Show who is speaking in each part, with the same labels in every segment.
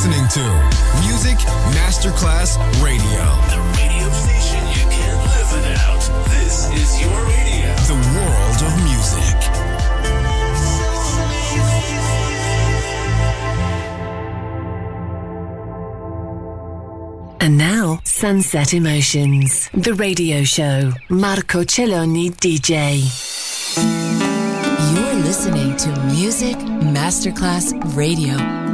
Speaker 1: listening to Music Masterclass Radio.
Speaker 2: The radio station you can't live without. This is your radio.
Speaker 1: The world of music.
Speaker 3: And now, Sunset Emotions, the radio show. Marco Celloni DJ.
Speaker 4: You're listening to Music Masterclass Radio.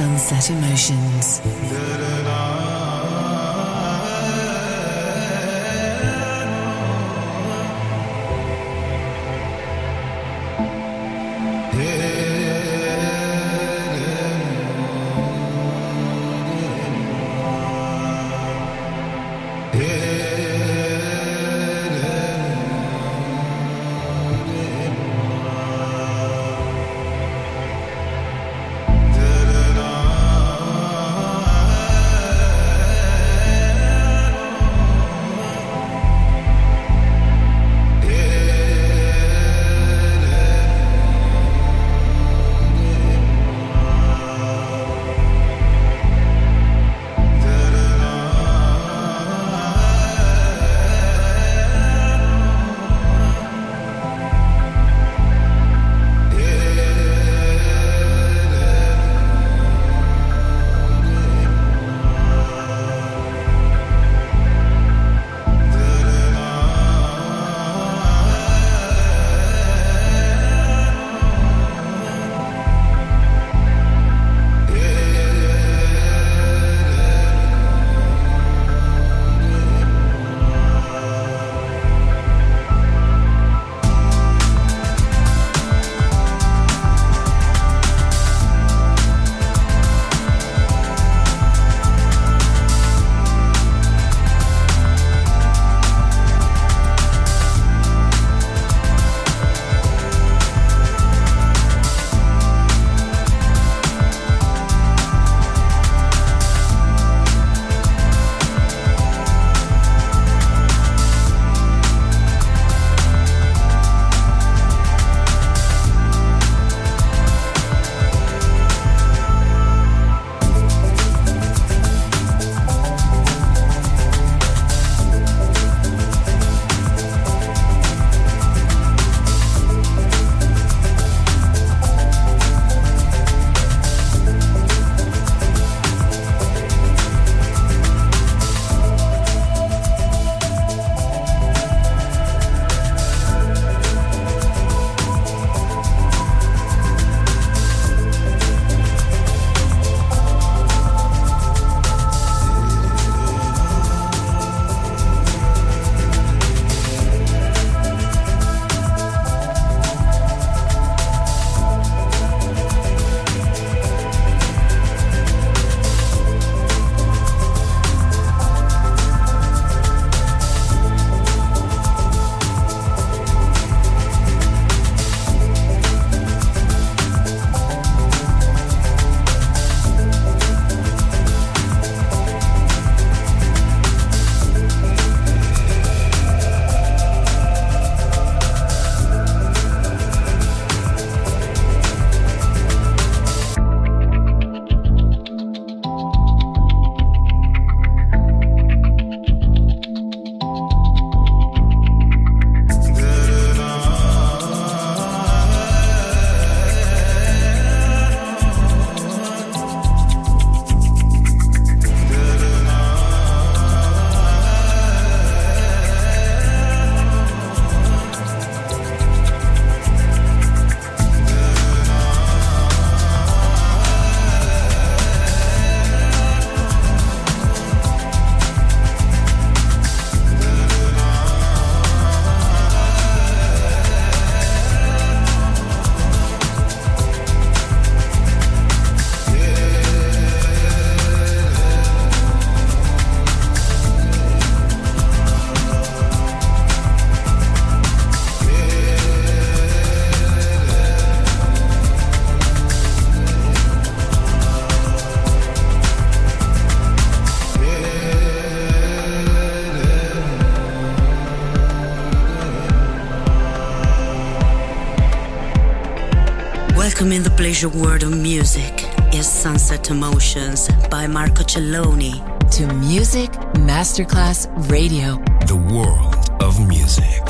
Speaker 5: Sunset Emotions.
Speaker 4: Pleasure world of music is Sunset Emotions by Marco Celloni.
Speaker 3: To Music Masterclass Radio.
Speaker 1: The world of music.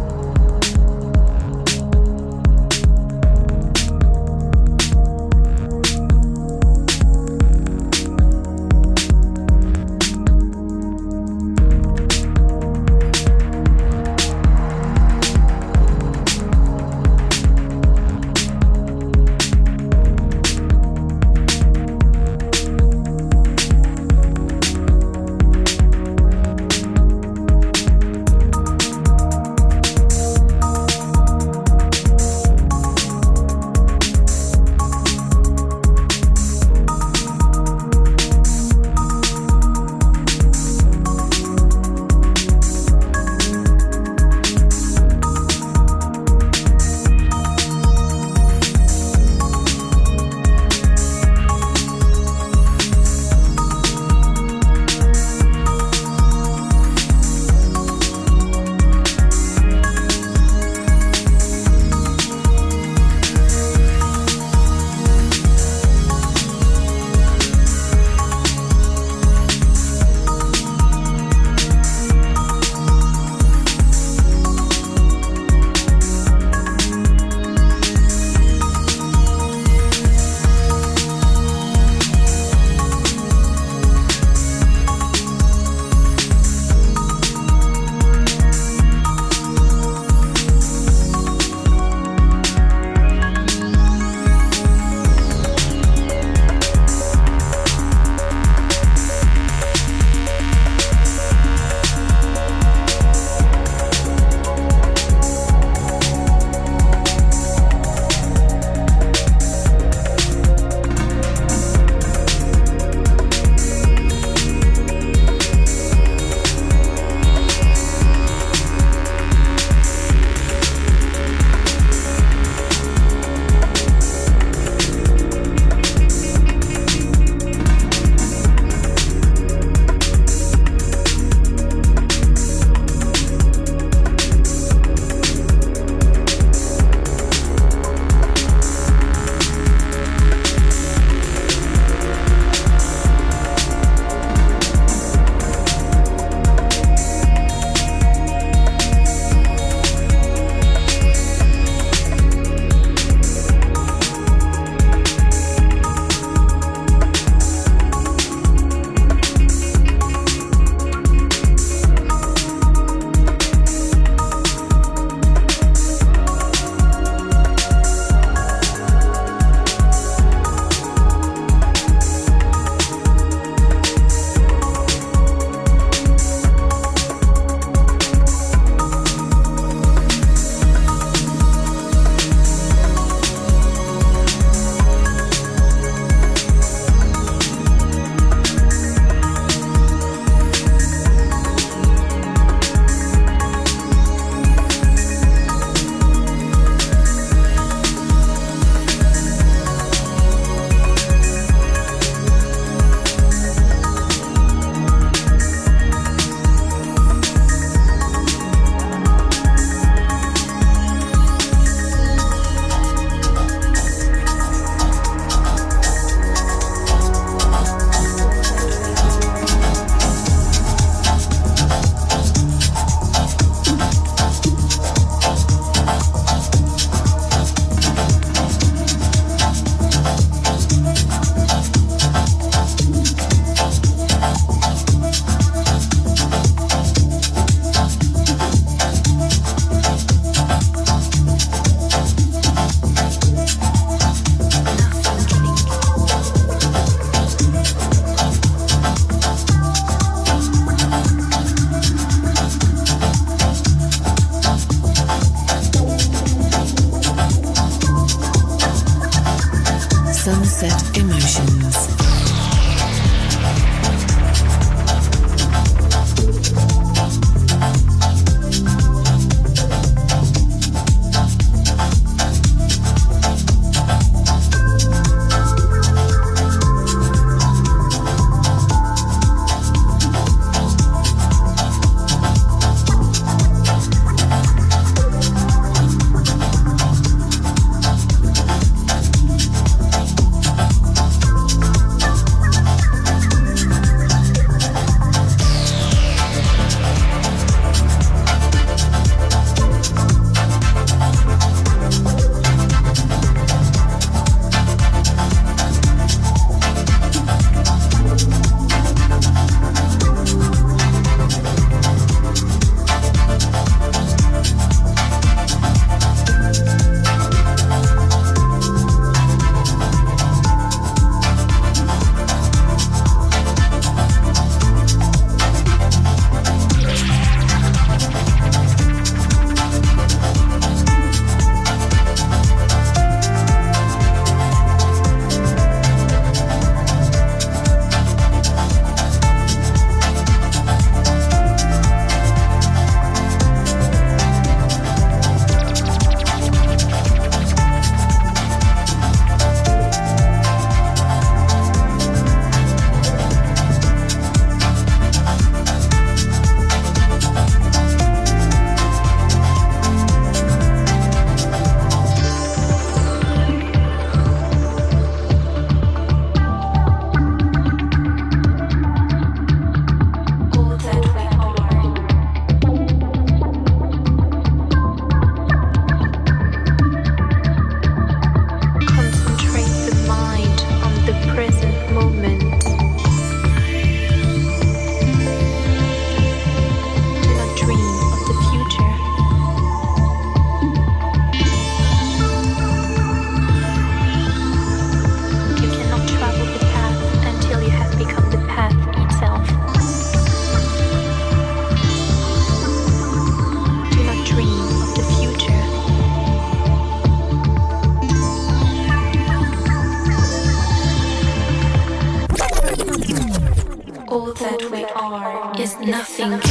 Speaker 1: Nothing.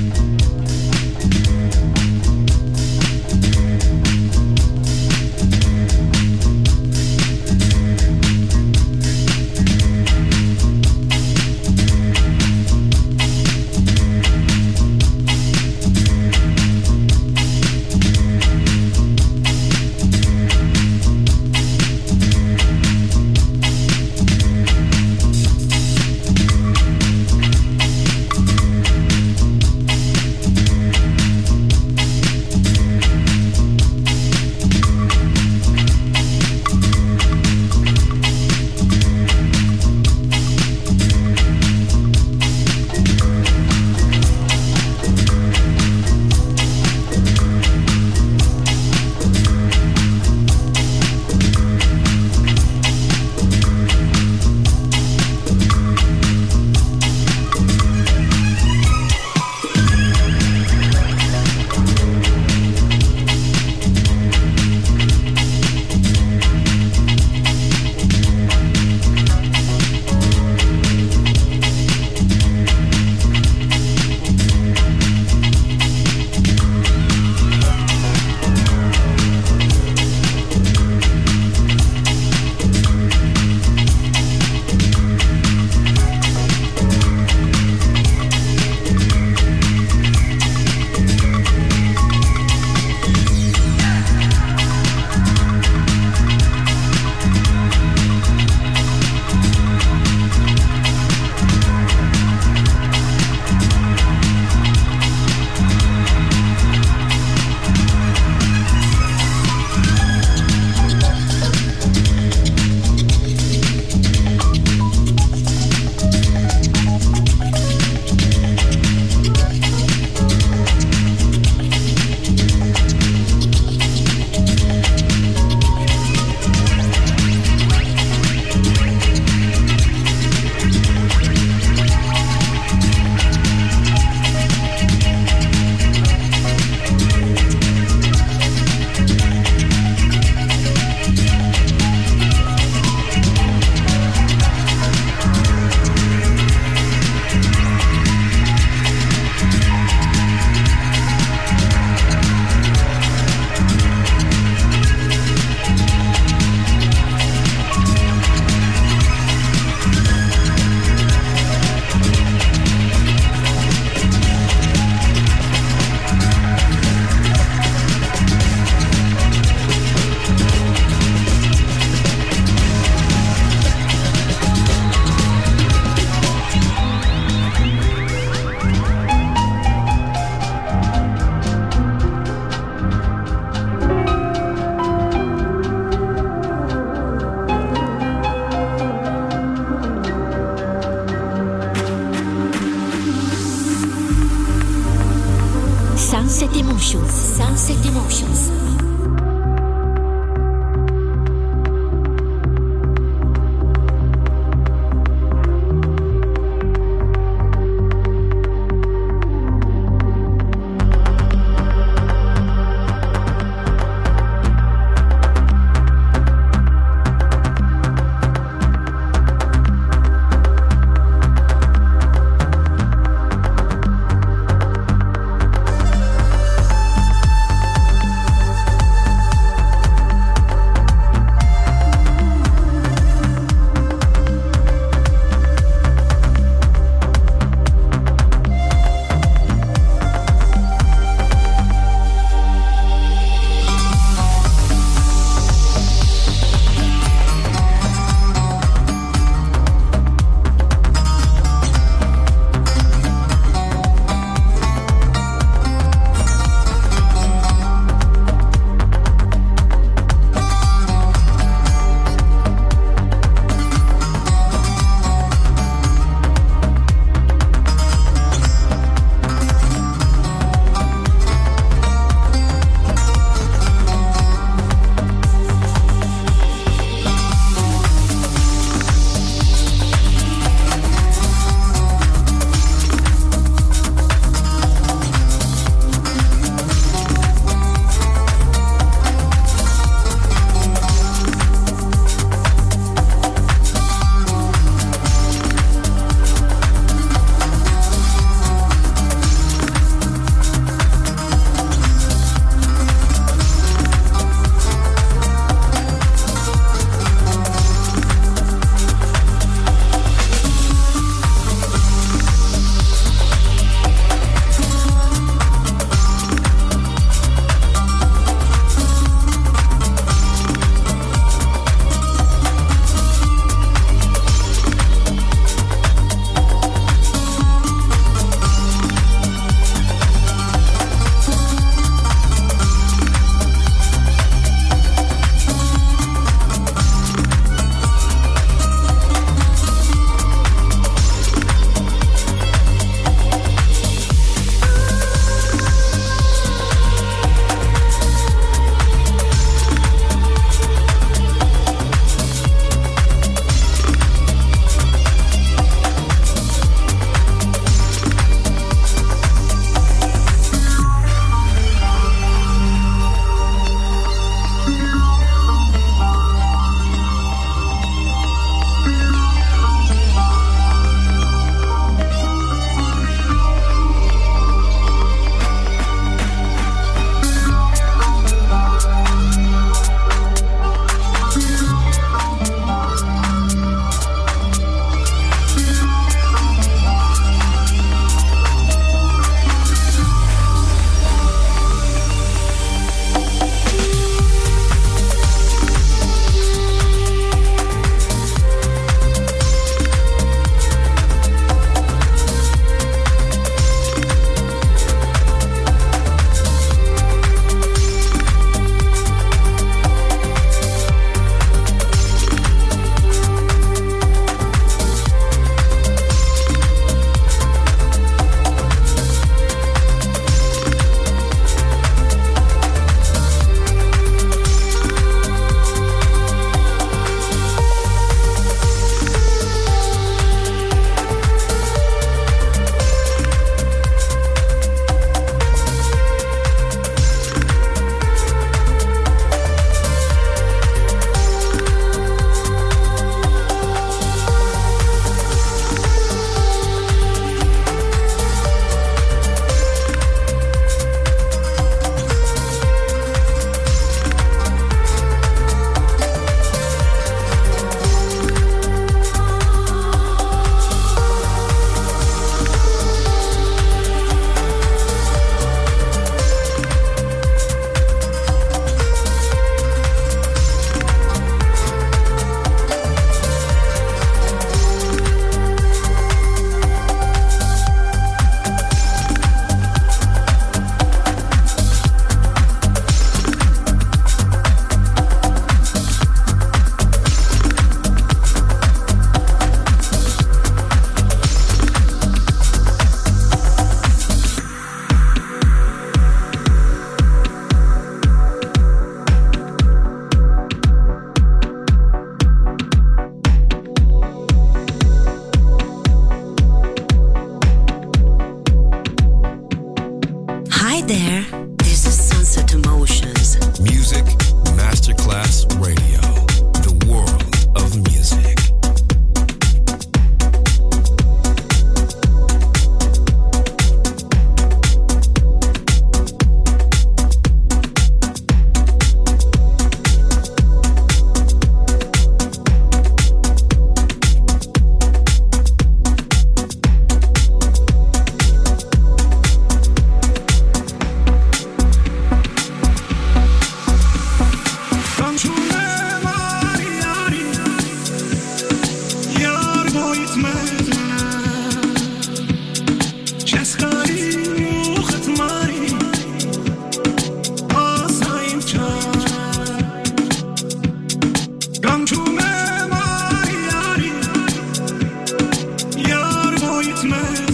Speaker 3: Christmas.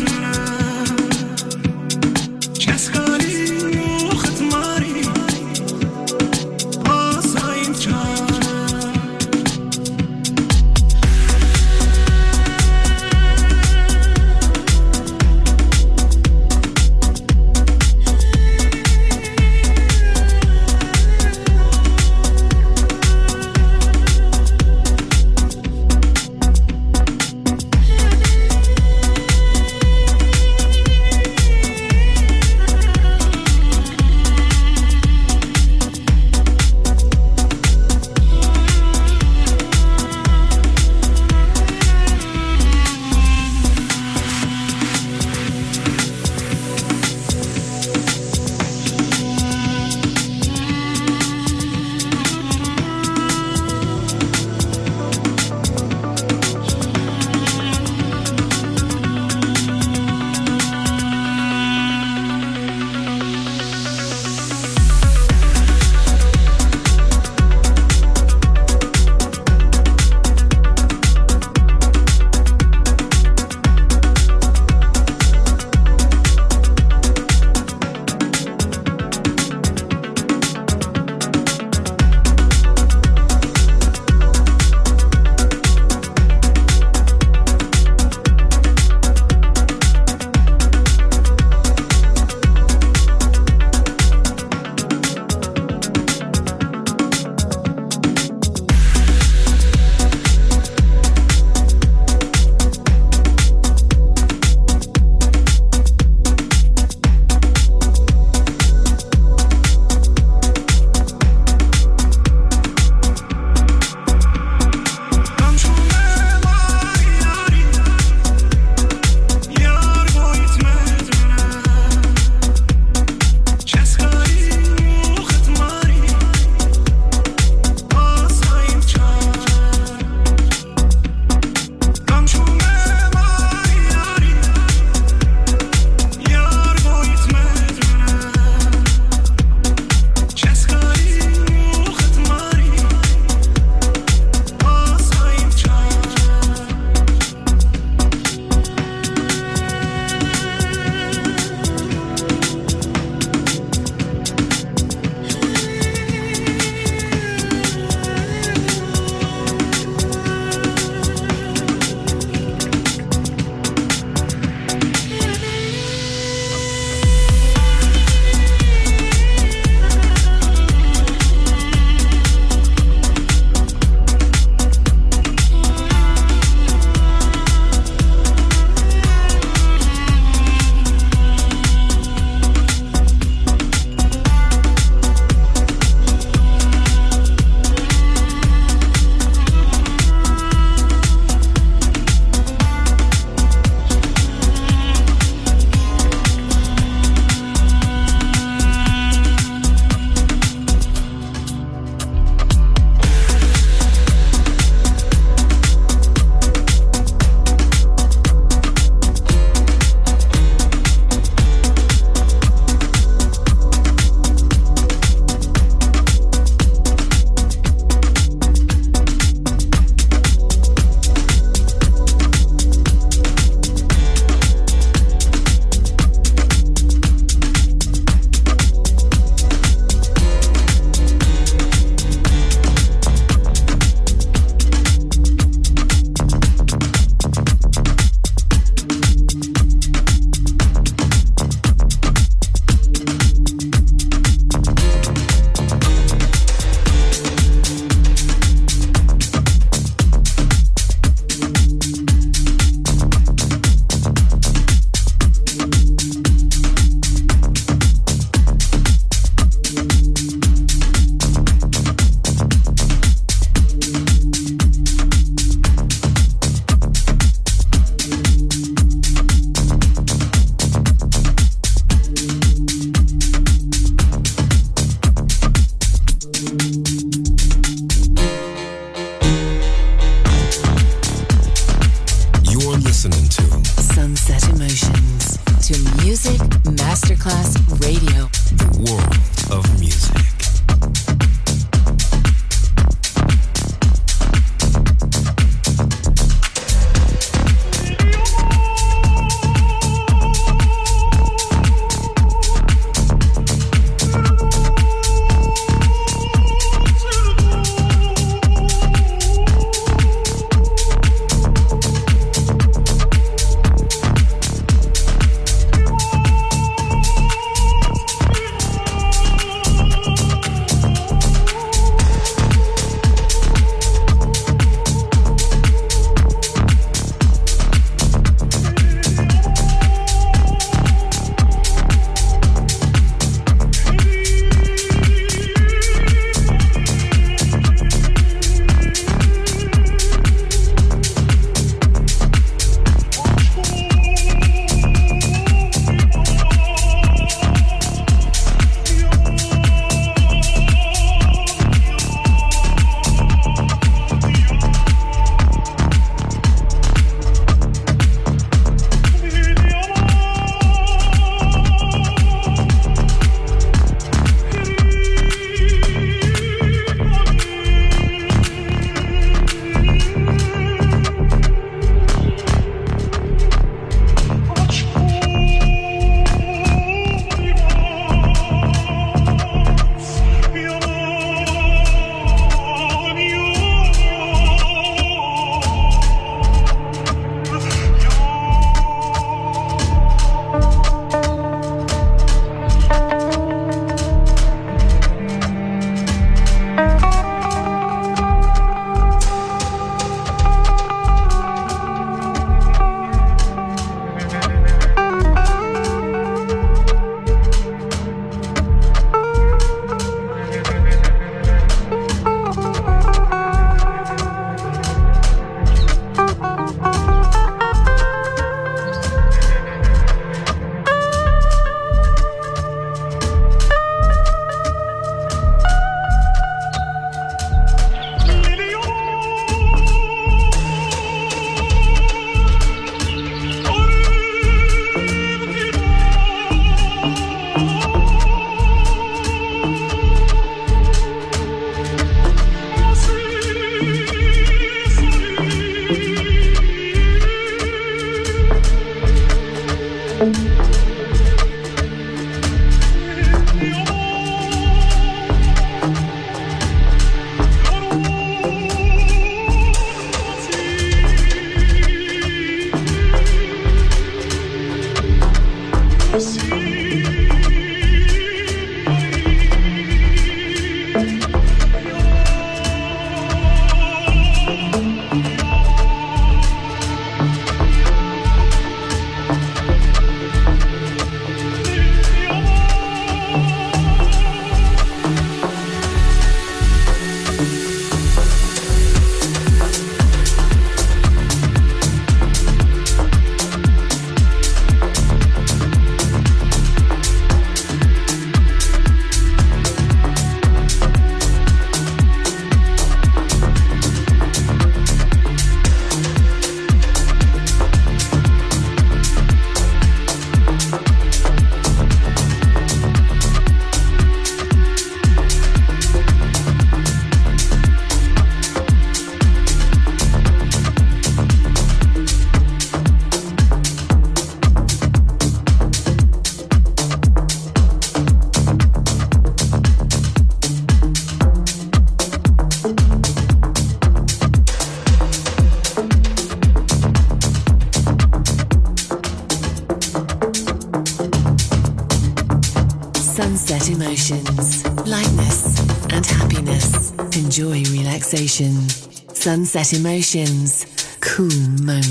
Speaker 6: Sunset Emotions. Cool moments.